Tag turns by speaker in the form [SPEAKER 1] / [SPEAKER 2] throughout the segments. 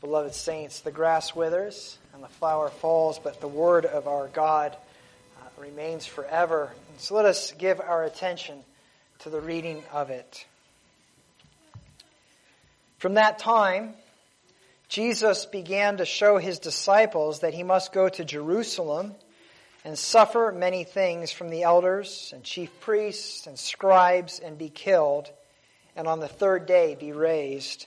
[SPEAKER 1] Beloved saints, the grass withers and the flower falls, but the word of our God uh, remains forever. And so let us give our attention to the reading of it. From that time, Jesus began to show his disciples that he must go to Jerusalem and suffer many things from the elders and chief priests and scribes and be killed, and on the third day be raised.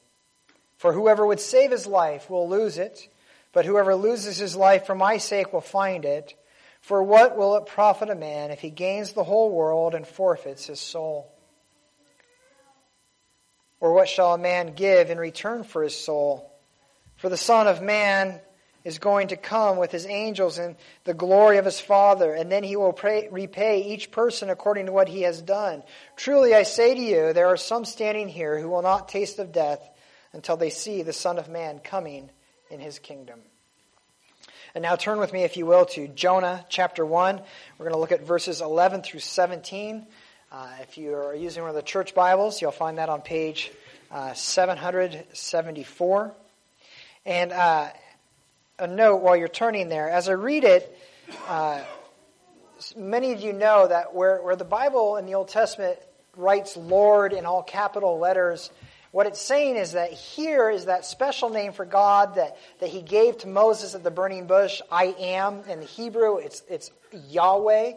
[SPEAKER 1] For whoever would save his life will lose it, but whoever loses his life for my sake will find it. For what will it profit a man if he gains the whole world and forfeits his soul? Or what shall a man give in return for his soul? For the Son of Man is going to come with his angels in the glory of his Father, and then he will pray, repay each person according to what he has done. Truly I say to you, there are some standing here who will not taste of death until they see the Son of Man coming in his kingdom. And now turn with me, if you will, to Jonah chapter 1. We're going to look at verses 11 through 17. Uh, if you are using one of the church Bibles, you'll find that on page uh, 774. And uh, a note while you're turning there, as I read it, uh, many of you know that where, where the Bible in the Old Testament writes Lord in all capital letters, what it's saying is that here is that special name for God that, that he gave to Moses at the burning bush, I am. In the Hebrew, it's, it's Yahweh.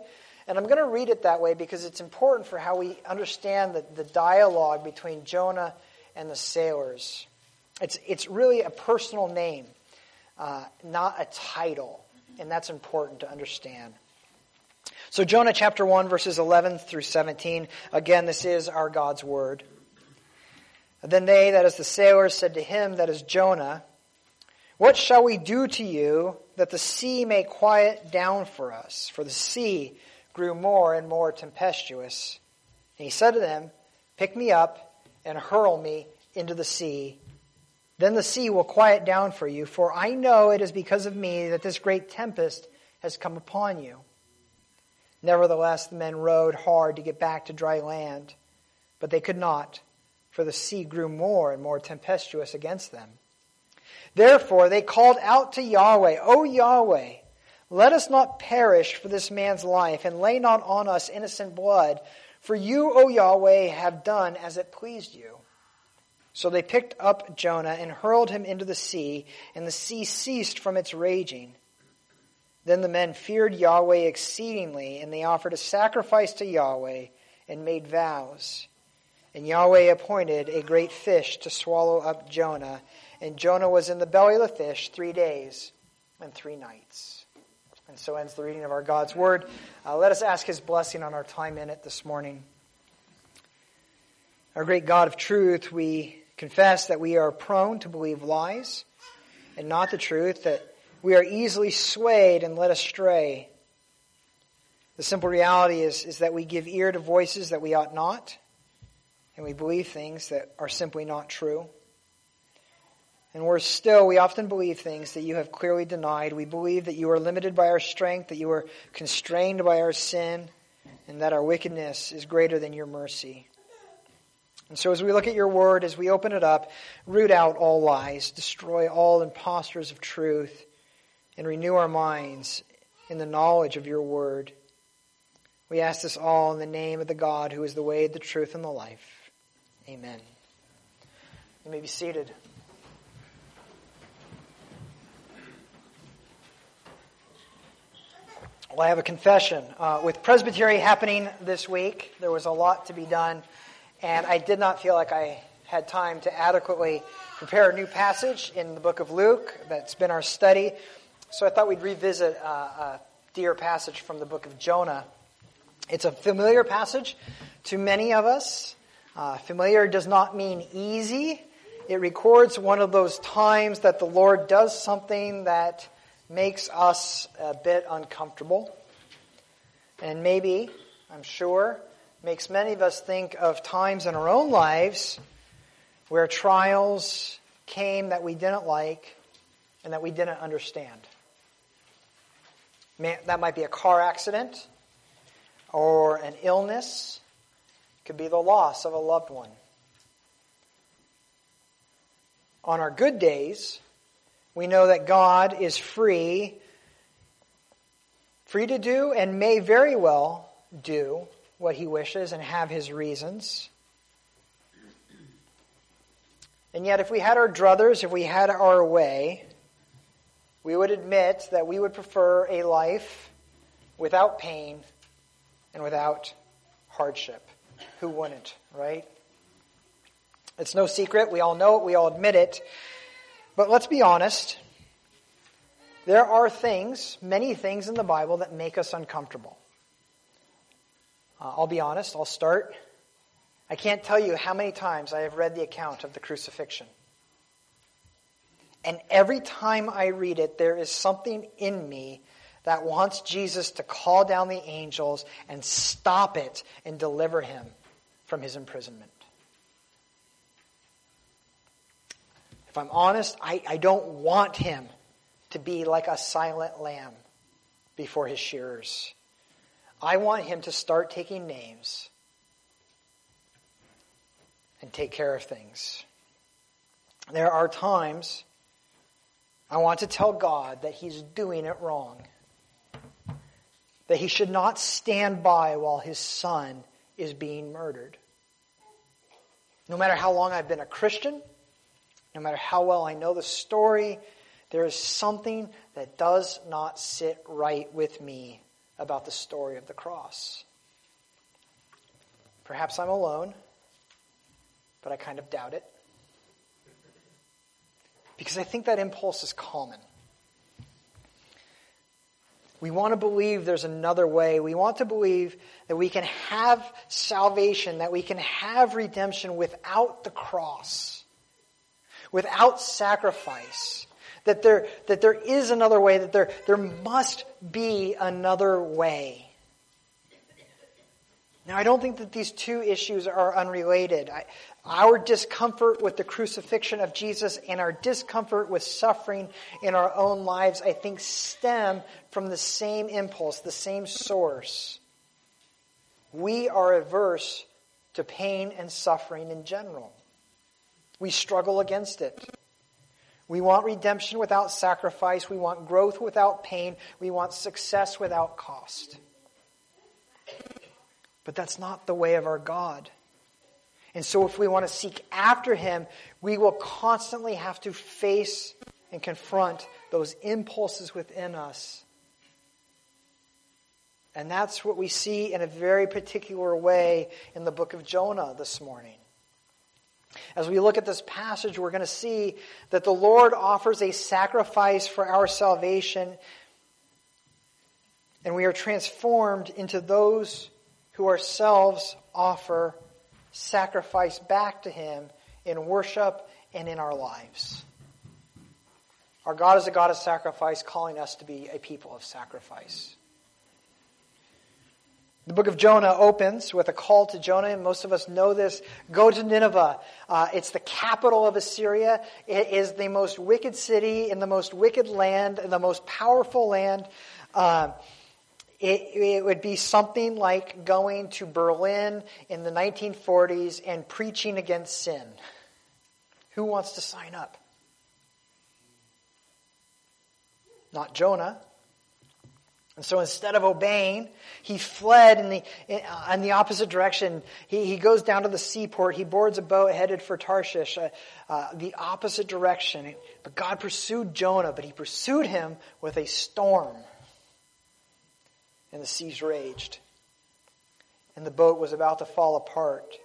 [SPEAKER 1] And I'm going to read it that way because it's important for how we understand the, the dialogue between Jonah and the sailors. It's, it's really a personal name, uh, not a title. And that's important to understand. So, Jonah chapter 1, verses 11 through 17. Again, this is our God's word. Then they, that is the sailors, said to him, that is Jonah, What shall we do to you that the sea may quiet down for us? For the sea grew more and more tempestuous. And he said to them, Pick me up and hurl me into the sea. Then the sea will quiet down for you, for I know it is because of me that this great tempest has come upon you. Nevertheless, the men rowed hard to get back to dry land, but they could not for the sea grew more and more tempestuous against them. Therefore they called out to Yahweh, O Yahweh, let us not perish for this man's life, and lay not on us innocent blood, for you, O Yahweh, have done as it pleased you. So they picked up Jonah and hurled him into the sea, and the sea ceased from its raging. Then the men feared Yahweh exceedingly, and they offered a sacrifice to Yahweh and made vows. And Yahweh appointed a great fish to swallow up Jonah. And Jonah was in the belly of the fish three days and three nights. And so ends the reading of our God's Word. Uh, let us ask His blessing on our time in it this morning. Our great God of truth, we confess that we are prone to believe lies and not the truth, that we are easily swayed and led astray. The simple reality is, is that we give ear to voices that we ought not and we believe things that are simply not true. And worse still, we often believe things that you have clearly denied. We believe that you are limited by our strength, that you are constrained by our sin, and that our wickedness is greater than your mercy. And so, as we look at your word, as we open it up, root out all lies, destroy all impostors of truth, and renew our minds in the knowledge of your word. We ask this all in the name of the God who is the way, the truth, and the life. Amen. You may be seated. Well, I have a confession. Uh, with Presbytery happening this week, there was a lot to be done, and I did not feel like I had time to adequately prepare a new passage in the book of Luke that's been our study. So I thought we'd revisit uh, a dear passage from the book of Jonah. It's a familiar passage to many of us. Uh, familiar does not mean easy. it records one of those times that the Lord does something that makes us a bit uncomfortable. And maybe, I'm sure, makes many of us think of times in our own lives where trials came that we didn't like and that we didn't understand. That might be a car accident or an illness. Could be the loss of a loved one. On our good days, we know that God is free, free to do and may very well do what he wishes and have his reasons. And yet, if we had our druthers, if we had our way, we would admit that we would prefer a life without pain and without hardship. Who wouldn't, right? It's no secret. We all know it. We all admit it. But let's be honest. There are things, many things in the Bible that make us uncomfortable. Uh, I'll be honest. I'll start. I can't tell you how many times I have read the account of the crucifixion. And every time I read it, there is something in me that wants Jesus to call down the angels and stop it and deliver him from his imprisonment. If I'm honest, I, I don't want him to be like a silent lamb before his shearers. I want him to start taking names and take care of things. There are times I want to tell God that He's doing it wrong. That He should not stand by while His Son is being murdered. No matter how long I've been a Christian, no matter how well I know the story, there is something that does not sit right with me about the story of the cross. Perhaps I'm alone, but I kind of doubt it because I think that impulse is common. We want to believe there's another way. We want to believe that we can have salvation, that we can have redemption without the cross, without sacrifice, that there, that there is another way, that there, there must be another way. Now, I don't think that these two issues are unrelated. I, our discomfort with the crucifixion of Jesus and our discomfort with suffering in our own lives, I think, stem from the same impulse, the same source. We are averse to pain and suffering in general. We struggle against it. We want redemption without sacrifice. We want growth without pain. We want success without cost. But that's not the way of our God. And so, if we want to seek after him, we will constantly have to face and confront those impulses within us. And that's what we see in a very particular way in the book of Jonah this morning. As we look at this passage, we're going to see that the Lord offers a sacrifice for our salvation, and we are transformed into those who ourselves offer sacrifice back to Him in worship and in our lives. Our God is a God of sacrifice, calling us to be a people of sacrifice. The book of Jonah opens with a call to Jonah, and most of us know this. Go to Nineveh. Uh, it's the capital of Assyria. It is the most wicked city in the most wicked land, and the most powerful land. Uh, it, it, would be something like going to Berlin in the 1940s and preaching against sin. Who wants to sign up? Not Jonah. And so instead of obeying, he fled in the, in the opposite direction. He, he goes down to the seaport. He boards a boat headed for Tarshish, uh, uh, the opposite direction. But God pursued Jonah, but he pursued him with a storm and the seas raged. And the boat was about to fall apart.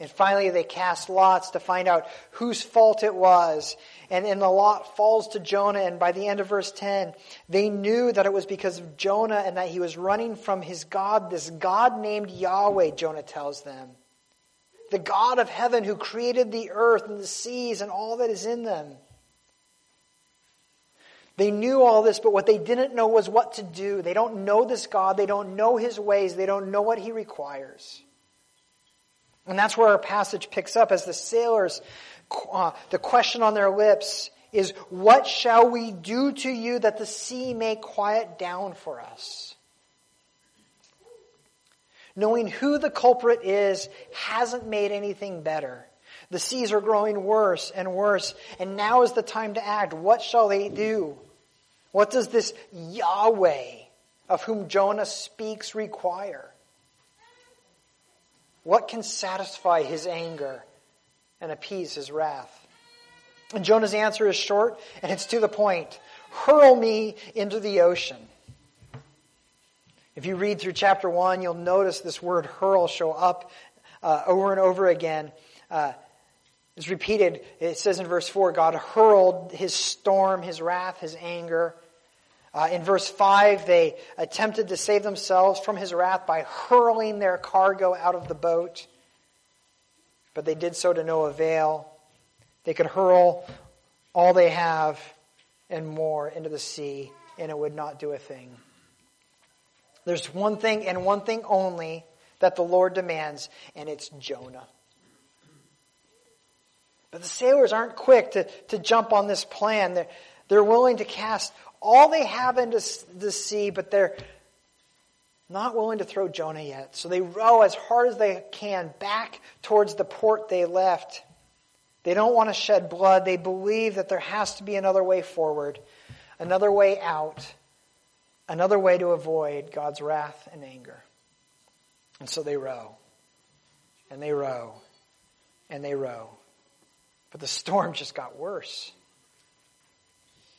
[SPEAKER 1] And finally, they cast lots to find out whose fault it was. And, and the lot falls to Jonah. And by the end of verse 10, they knew that it was because of Jonah and that he was running from his God, this God named Yahweh, Jonah tells them. the God of heaven who created the earth and the seas and all that is in them. They knew all this, but what they didn't know was what to do. They don't know this God. They don't know his ways. They don't know what he requires. And that's where our passage picks up as the sailors, uh, the question on their lips is, What shall we do to you that the sea may quiet down for us? Knowing who the culprit is hasn't made anything better. The seas are growing worse and worse, and now is the time to act. What shall they do? What does this Yahweh of whom Jonah speaks require? What can satisfy his anger and appease his wrath? And Jonah's answer is short and it's to the point. Hurl me into the ocean. If you read through chapter 1, you'll notice this word hurl show up uh, over and over again. Uh, it's repeated. It says in verse 4 God hurled his storm, his wrath, his anger. Uh, in verse 5, they attempted to save themselves from his wrath by hurling their cargo out of the boat, but they did so to no avail. They could hurl all they have and more into the sea, and it would not do a thing. There's one thing and one thing only that the Lord demands, and it's Jonah. But the sailors aren't quick to, to jump on this plan. They're, they're willing to cast all they have into the sea, but they're not willing to throw Jonah yet. So they row as hard as they can back towards the port they left. They don't want to shed blood. They believe that there has to be another way forward, another way out another way to avoid God's wrath and anger. And so they row, and they row, and they row. But the storm just got worse.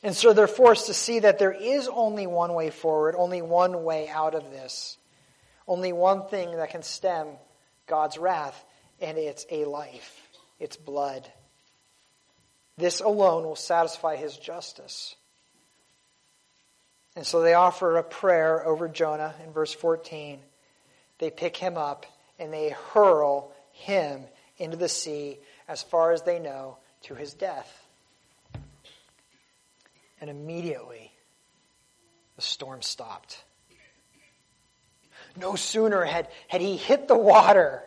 [SPEAKER 1] And so they're forced to see that there is only one way forward, only one way out of this, only one thing that can stem God's wrath, and it's a life, it's blood. This alone will satisfy his justice. And so they offer a prayer over Jonah in verse 14. They pick him up and they hurl him into the sea as far as they know to his death. And immediately the storm stopped. No sooner had, had he hit the water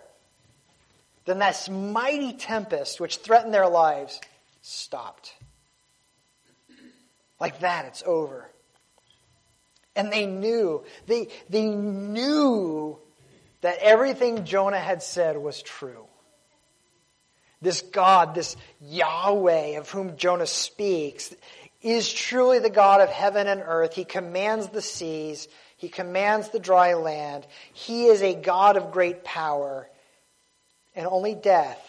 [SPEAKER 1] than this mighty tempest which threatened their lives stopped. Like that, it's over. And they knew, they, they knew that everything Jonah had said was true. This God, this Yahweh of whom Jonah speaks, is truly the God of heaven and earth. He commands the seas. He commands the dry land. He is a God of great power. And only death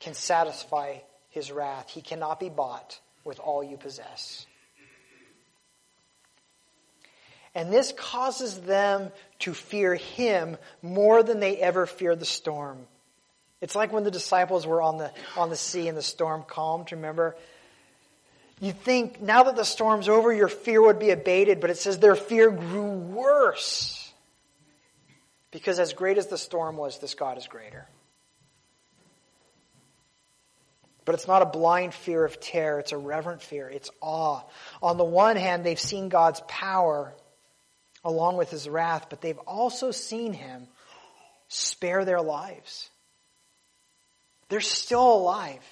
[SPEAKER 1] can satisfy his wrath. He cannot be bought with all you possess. And this causes them to fear him more than they ever fear the storm. It's like when the disciples were on the, on the sea and the storm calmed, remember? You think now that the storm's over, your fear would be abated, but it says their fear grew worse. Because as great as the storm was, this God is greater. But it's not a blind fear of terror, it's a reverent fear, it's awe. On the one hand, they've seen God's power along with his wrath, but they've also seen him spare their lives. They're still alive.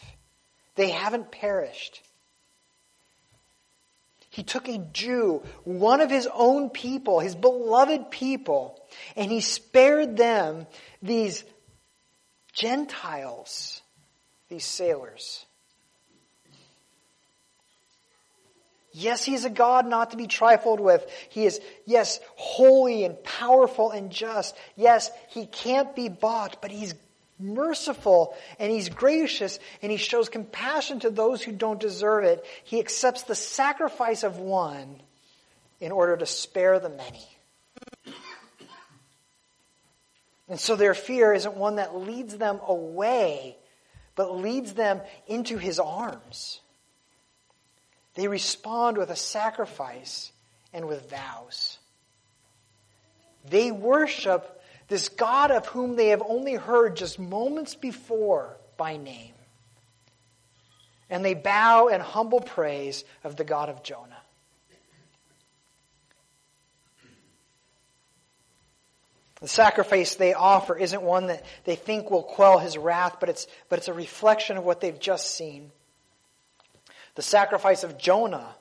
[SPEAKER 1] They haven't perished. He took a Jew, one of his own people, his beloved people, and he spared them these Gentiles, these sailors. Yes, he is a God not to be trifled with. He is, yes, holy and powerful and just. Yes, he can't be bought, but he's merciful and he's gracious and he shows compassion to those who don't deserve it. He accepts the sacrifice of one in order to spare the many. And so their fear isn't one that leads them away, but leads them into his arms. They respond with a sacrifice and with vows. They worship this God of whom they have only heard just moments before by name. And they bow in humble praise of the God of Jonah. The sacrifice they offer isn't one that they think will quell his wrath, but it's, but it's a reflection of what they've just seen. The sacrifice of Jonah,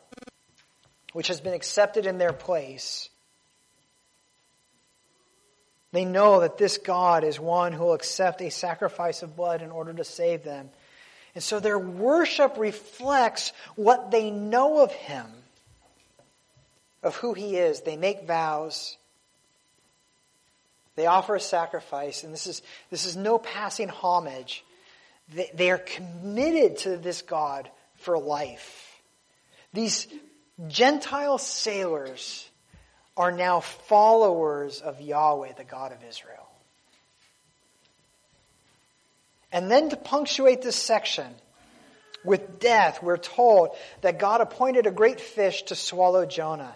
[SPEAKER 1] which has been accepted in their place. They know that this God is one who will accept a sacrifice of blood in order to save them. And so their worship reflects what they know of him, of who he is. They make vows. They offer a sacrifice, and this is, this is no passing homage. They, they are committed to this God for life. These Gentile sailors are now followers of Yahweh, the God of Israel. And then to punctuate this section with death, we're told that God appointed a great fish to swallow Jonah.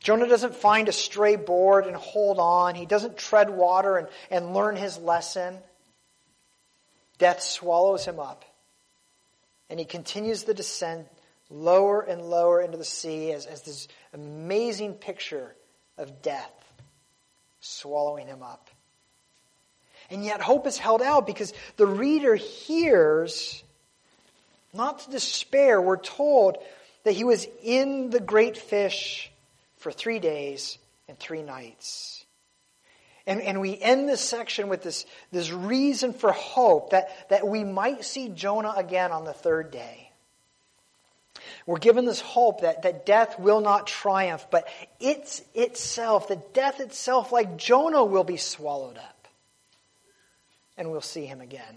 [SPEAKER 1] Jonah doesn't find a stray board and hold on. He doesn't tread water and, and learn his lesson. Death swallows him up. And he continues the descent lower and lower into the sea as, as this amazing picture of death swallowing him up. And yet hope is held out because the reader hears, not to despair, we're told that he was in the great fish for three days and three nights. And, and we end this section with this, this reason for hope that, that we might see Jonah again on the third day. We're given this hope that, that death will not triumph, but it's itself, the death itself, like Jonah, will be swallowed up. And we'll see him again.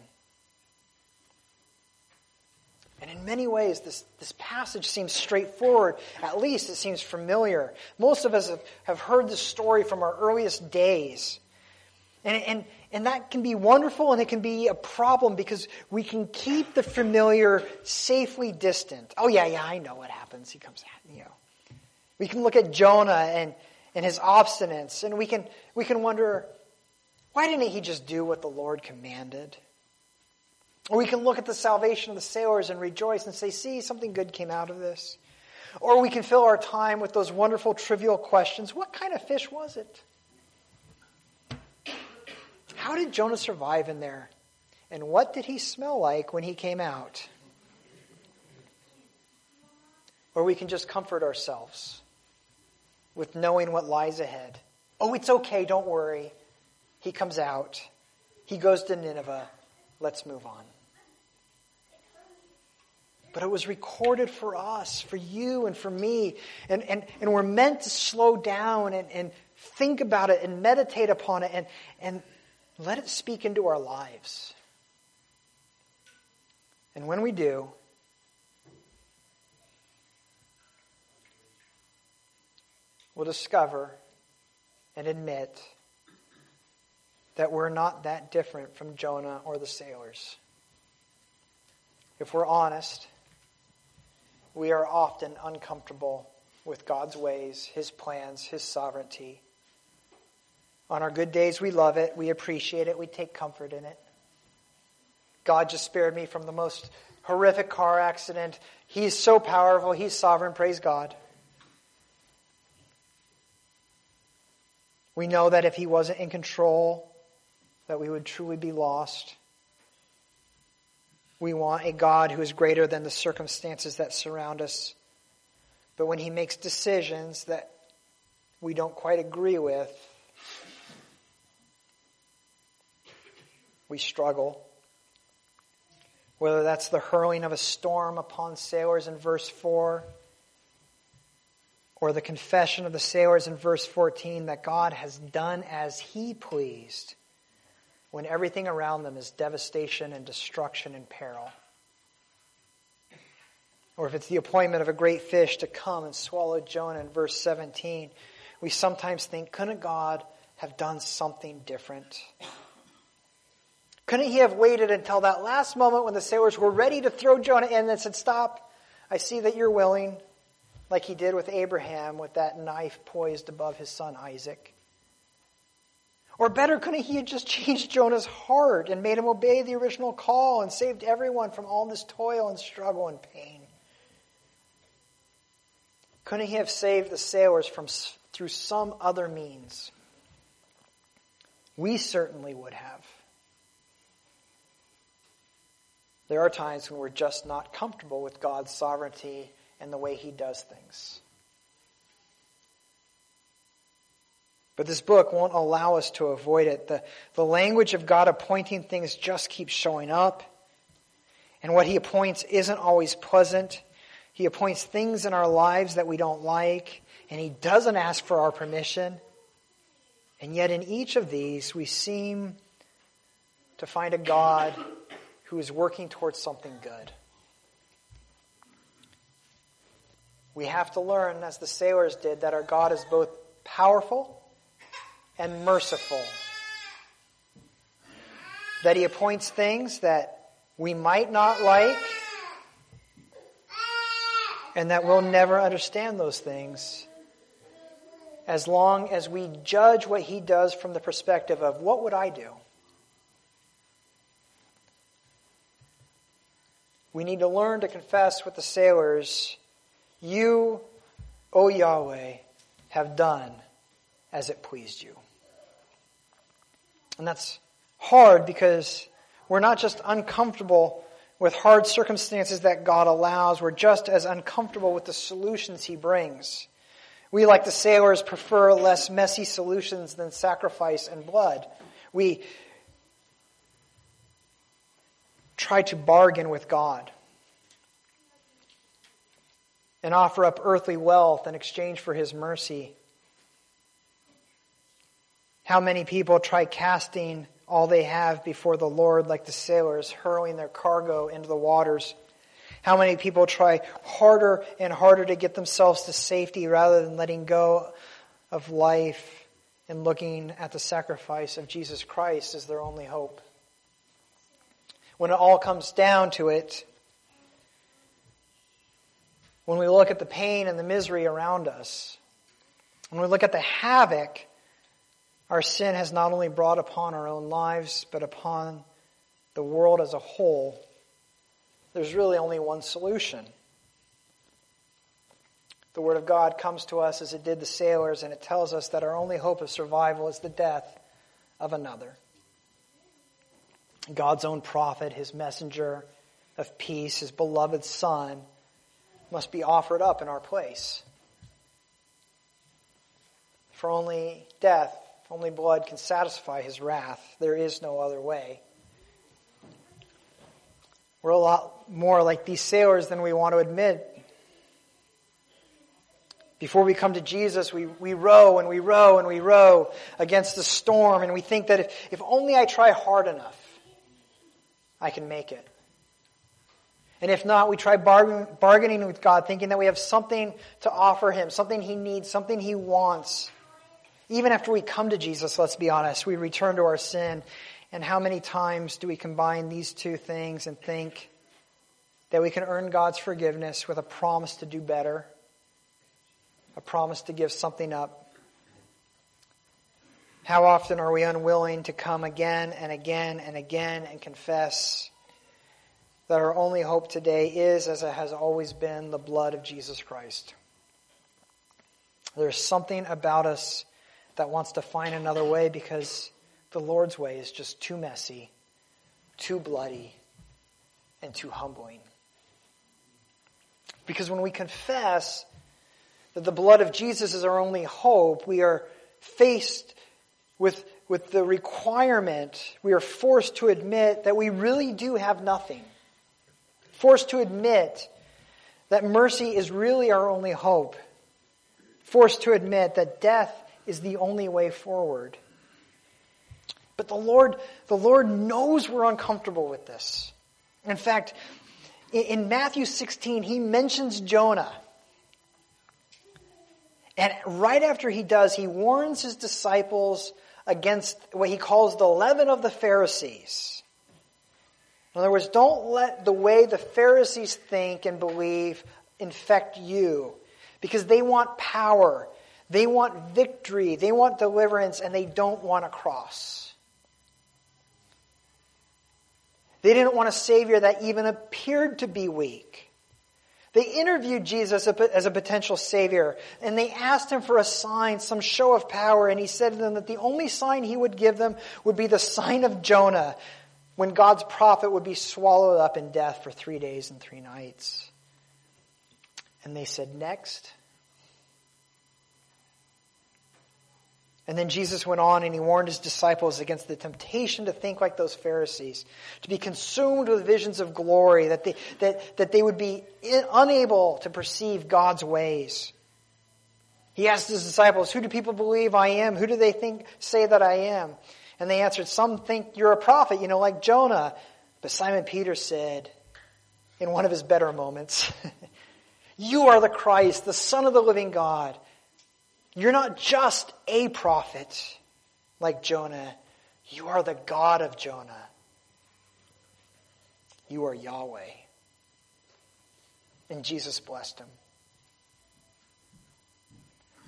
[SPEAKER 1] And in many ways, this, this passage seems straightforward. At least it seems familiar. Most of us have, have heard this story from our earliest days. And, and, and that can be wonderful and it can be a problem because we can keep the familiar safely distant. Oh, yeah, yeah, I know what happens. He comes at, you know. We can look at Jonah and, and his obstinance and we can, we can wonder, why didn't he just do what the Lord commanded? Or we can look at the salvation of the sailors and rejoice and say, see, something good came out of this. Or we can fill our time with those wonderful trivial questions. What kind of fish was it? How did Jonah survive in there? And what did he smell like when he came out? Or we can just comfort ourselves with knowing what lies ahead. Oh, it's okay, don't worry. He comes out. He goes to Nineveh. Let's move on but it was recorded for us, for you and for me. And, and, and we're meant to slow down and, and think about it and meditate upon it and, and let it speak into our lives. And when we do, we'll discover and admit that we're not that different from Jonah or the sailors. If we're honest, we are often uncomfortable with God's ways, His plans, His sovereignty. On our good days, we love it, we appreciate it, we take comfort in it. God just spared me from the most horrific car accident. He's so powerful, He's sovereign, praise God. We know that if He wasn't in control, that we would truly be lost. We want a God who is greater than the circumstances that surround us. But when he makes decisions that we don't quite agree with, we struggle. Whether that's the hurling of a storm upon sailors in verse 4, or the confession of the sailors in verse 14 that God has done as he pleased when everything around them is devastation and destruction and peril. Or if it's the appointment of a great fish to come and swallow Jonah in verse 17, we sometimes think, couldn't God have done something different? Couldn't he have waited until that last moment when the sailors were ready to throw Jonah in and said, Stop, I see that you're willing, like he did with Abraham with that knife poised above his son Isaac? Or better, couldn't he have just changed Jonah's heart and made him obey the original call and saved everyone from all this toil and struggle and pain? Couldn't he have saved the sailors from, through some other means? We certainly would have. There are times when we're just not comfortable with God's sovereignty and the way He does things. But this book won't allow us to avoid it. The, the language of God appointing things just keeps showing up. And what He appoints isn't always pleasant. He appoints things in our lives that we don't like, and He doesn't ask for our permission. And yet, in each of these, we seem to find a God who is working towards something good. We have to learn, as the sailors did, that our God is both powerful and merciful. That He appoints things that we might not like, and that we'll never understand those things as long as we judge what He does from the perspective of what would I do? We need to learn to confess with the sailors, You, O Yahweh, have done as it pleased you. And that's hard because we're not just uncomfortable with hard circumstances that God allows, we're just as uncomfortable with the solutions He brings. We, like the sailors, prefer less messy solutions than sacrifice and blood. We try to bargain with God and offer up earthly wealth in exchange for his mercy. How many people try casting all they have before the Lord, like the sailors, hurling their cargo into the waters? How many people try harder and harder to get themselves to safety rather than letting go of life and looking at the sacrifice of Jesus Christ as their only hope? When it all comes down to it, when we look at the pain and the misery around us, when we look at the havoc our sin has not only brought upon our own lives, but upon the world as a whole, there's really only one solution. The Word of God comes to us as it did the sailors, and it tells us that our only hope of survival is the death of another. God's own prophet, his messenger of peace, his beloved Son, must be offered up in our place. For only death, only blood can satisfy his wrath. There is no other way. We're a lot more like these sailors than we want to admit. Before we come to Jesus, we, we row and we row and we row against the storm, and we think that if, if only I try hard enough, I can make it. And if not, we try bargaining with God, thinking that we have something to offer Him, something He needs, something He wants. Even after we come to Jesus, let's be honest, we return to our sin. And how many times do we combine these two things and think that we can earn God's forgiveness with a promise to do better, a promise to give something up? How often are we unwilling to come again and again and again and confess? that our only hope today is, as it has always been, the blood of Jesus Christ. There's something about us that wants to find another way because the Lord's way is just too messy, too bloody, and too humbling. Because when we confess that the blood of Jesus is our only hope, we are faced with, with the requirement, we are forced to admit that we really do have nothing forced to admit that mercy is really our only hope, forced to admit that death is the only way forward. But the Lord, the Lord knows we're uncomfortable with this. In fact, in Matthew 16, he mentions Jonah. And right after he does, he warns his disciples against what he calls the leaven of the Pharisees. In other words, don't let the way the Pharisees think and believe infect you because they want power. They want victory, they want deliverance, and they don't want a cross. They didn't want a Savior that even appeared to be weak. They interviewed Jesus as a potential Savior, and they asked him for a sign, some show of power, and he said to them that the only sign he would give them would be the sign of Jonah, when God's prophet would be swallowed up in death for three days and three nights. And they said, Next. And then Jesus went on and he warned his disciples against the temptation to think like those Pharisees, to be consumed with visions of glory, that they, that, that they would be in, unable to perceive God's ways. He asked his disciples, Who do people believe I am? Who do they think, say that I am? And they answered, Some think you're a prophet, you know, like Jonah. But Simon Peter said, in one of his better moments, You are the Christ, the Son of the living God. You're not just a prophet like Jonah. You are the God of Jonah. You are Yahweh. And Jesus blessed him.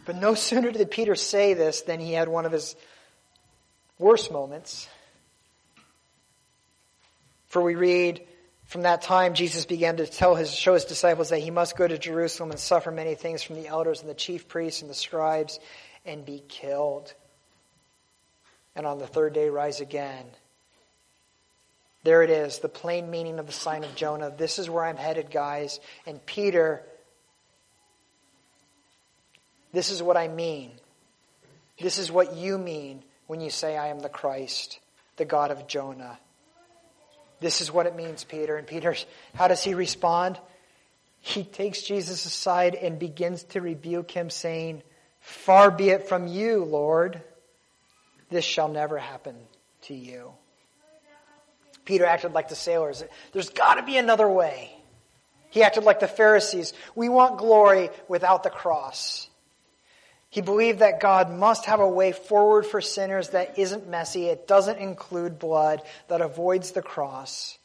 [SPEAKER 1] But no sooner did Peter say this than he had one of his worst moments. For we read, from that time, Jesus began to tell his, show his disciples that he must go to Jerusalem and suffer many things from the elders and the chief priests and the scribes and be killed. And on the third day, rise again. There it is, the plain meaning of the sign of Jonah. This is where I'm headed, guys. And Peter, this is what I mean. This is what you mean when you say, I am the Christ, the God of Jonah. This is what it means, Peter. And Peter, how does he respond? He takes Jesus aside and begins to rebuke him, saying, Far be it from you, Lord. This shall never happen to you. Peter acted like the sailors. There's got to be another way. He acted like the Pharisees. We want glory without the cross. He believed that God must have a way forward for sinners that isn't messy. It doesn't include blood, that avoids the cross.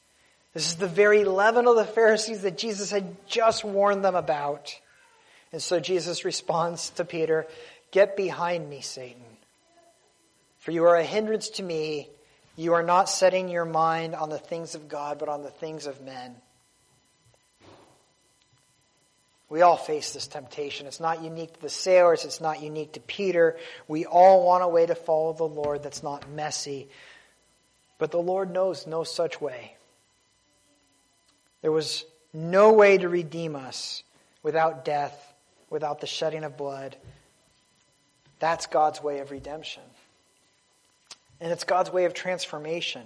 [SPEAKER 1] This is the very leaven of the Pharisees that Jesus had just warned them about. And so Jesus responds to Peter, Get behind me, Satan. For you are a hindrance to me. You are not setting your mind on the things of God, but on the things of men. We all face this temptation. It's not unique to the sailors. It's not unique to Peter. We all want a way to follow the Lord that's not messy. But the Lord knows no such way. There was no way to redeem us without death, without the shedding of blood. That's God's way of redemption. And it's God's way of transformation.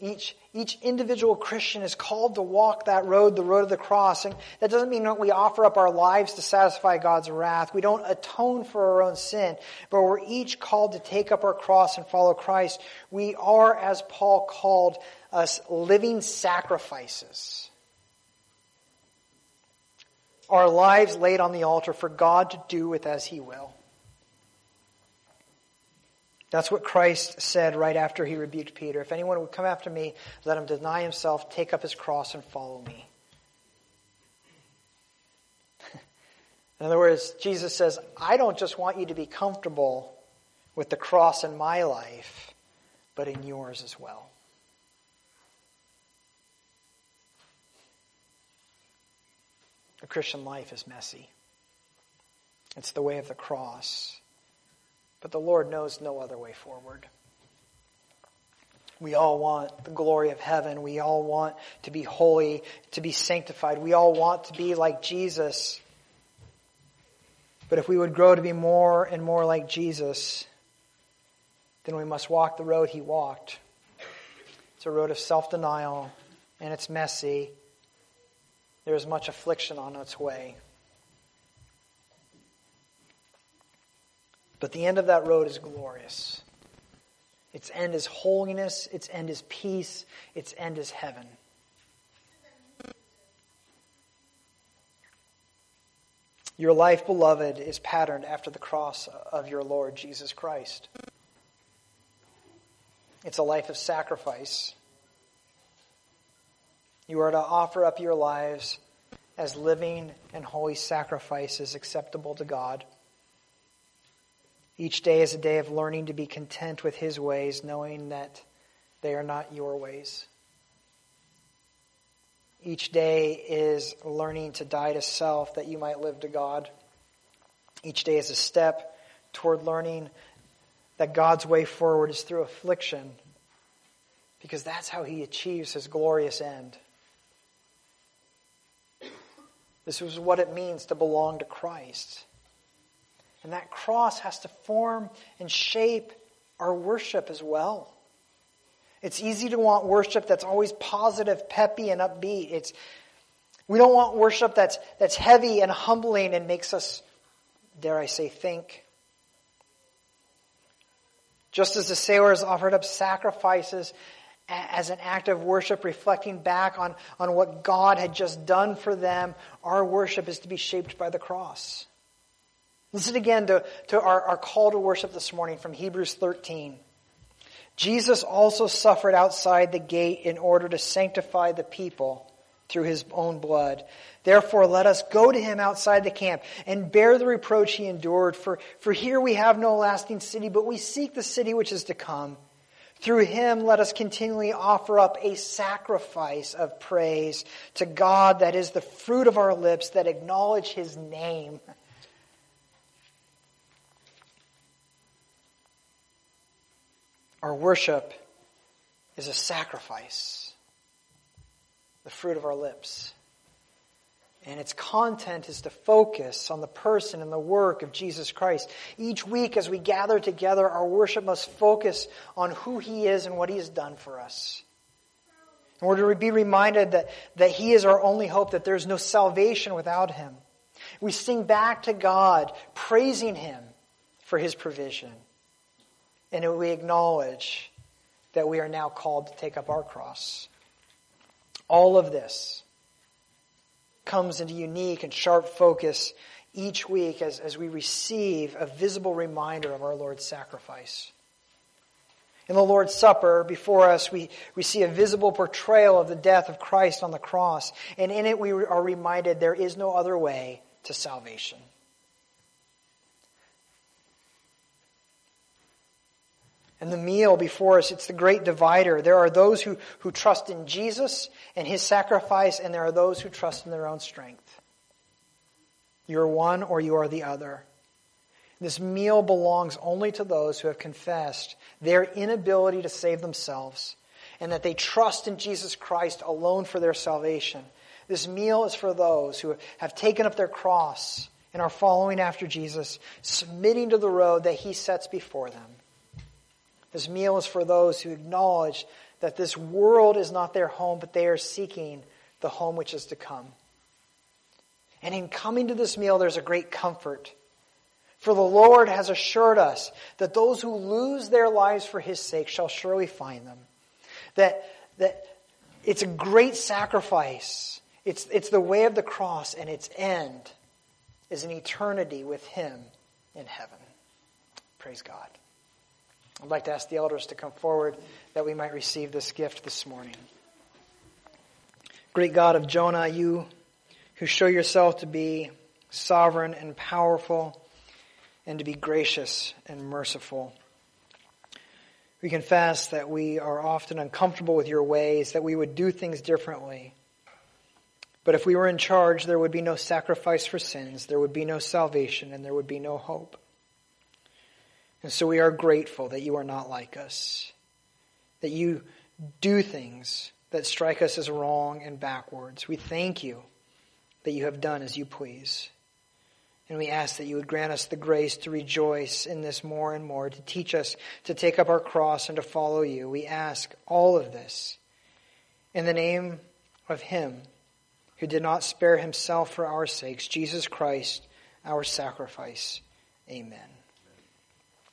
[SPEAKER 1] Each, each individual Christian is called to walk that road, the road of the cross. And that doesn't mean that we offer up our lives to satisfy God's wrath. We don't atone for our own sin, but we're each called to take up our cross and follow Christ. We are, as Paul called us, living sacrifices. Our lives laid on the altar for God to do with as He will. That's what Christ said right after he rebuked Peter. If anyone would come after me, let him deny himself, take up his cross, and follow me. in other words, Jesus says, I don't just want you to be comfortable with the cross in my life, but in yours as well. The Christian life is messy. It's the way of the cross. But the Lord knows no other way forward. We all want the glory of heaven. We all want to be holy, to be sanctified. We all want to be like Jesus. But if we would grow to be more and more like Jesus, then we must walk the road he walked. It's a road of self denial, and it's messy. There is much affliction on its way. But the end of that road is glorious. Its end is holiness, its end is peace, its end is heaven. Your life, beloved, is patterned after the cross of your Lord Jesus Christ. It's a life of sacrifice. You are to offer up your lives as living and holy sacrifices acceptable to God. Each day is a day of learning to be content with His ways, knowing that they are not your ways. Each day is learning to die to self that you might live to God. Each day is a step toward learning that God's way forward is through affliction because that's how he achieves his glorious end. This is what it means to belong to Christ. And that cross has to form and shape our worship as well. It's easy to want worship that's always positive, peppy, and upbeat. It's, we don't want worship that's, that's heavy and humbling and makes us, dare I say, think. Just as the sailors offered up sacrifices as an act of worship, reflecting back on, on what God had just done for them, our worship is to be shaped by the cross. Listen again to, to our, our call to worship this morning from Hebrews 13. Jesus also suffered outside the gate in order to sanctify the people through his own blood. Therefore, let us go to him outside the camp and bear the reproach he endured. For, for here we have no lasting city, but we seek the city which is to come. Through him, let us continually offer up a sacrifice of praise to God that is the fruit of our lips that acknowledge his name. Our worship is a sacrifice, the fruit of our lips. And its content is to focus on the person and the work of Jesus Christ. Each week, as we gather together, our worship must focus on who He is and what He has done for us. In order to be reminded that, that He is our only hope, that there's no salvation without Him. We sing back to God, praising Him for His provision. And we acknowledge that we are now called to take up our cross. All of this comes into unique and sharp focus each week as, as we receive a visible reminder of our Lord's sacrifice. In the Lord's Supper, before us, we, we see a visible portrayal of the death of Christ on the cross. And in it, we are reminded there is no other way to salvation. And the meal before us, it's the great divider. There are those who, who trust in Jesus and his sacrifice, and there are those who trust in their own strength. You're one or you are the other. This meal belongs only to those who have confessed their inability to save themselves and that they trust in Jesus Christ alone for their salvation. This meal is for those who have taken up their cross and are following after Jesus, submitting to the road that he sets before them. This meal is for those who acknowledge that this world is not their home, but they are seeking the home which is to come. And in coming to this meal, there's a great comfort. For the Lord has assured us that those who lose their lives for his sake shall surely find them. That, that it's a great sacrifice. It's, it's the way of the cross, and its end is an eternity with him in heaven. Praise God. I'd like to ask the elders to come forward that we might receive this gift this morning. Great God of Jonah, you who show yourself to be sovereign and powerful and to be gracious and merciful. We confess that we are often uncomfortable with your ways, that we would do things differently. But if we were in charge, there would be no sacrifice for sins, there would be no salvation, and there would be no hope. And so we are grateful that you are not like us, that you do things that strike us as wrong and backwards. We thank you that you have done as you please. And we ask that you would grant us the grace to rejoice in this more and more, to teach us to take up our cross and to follow you. We ask all of this in the name of Him who did not spare Himself for our sakes, Jesus Christ, our sacrifice. Amen.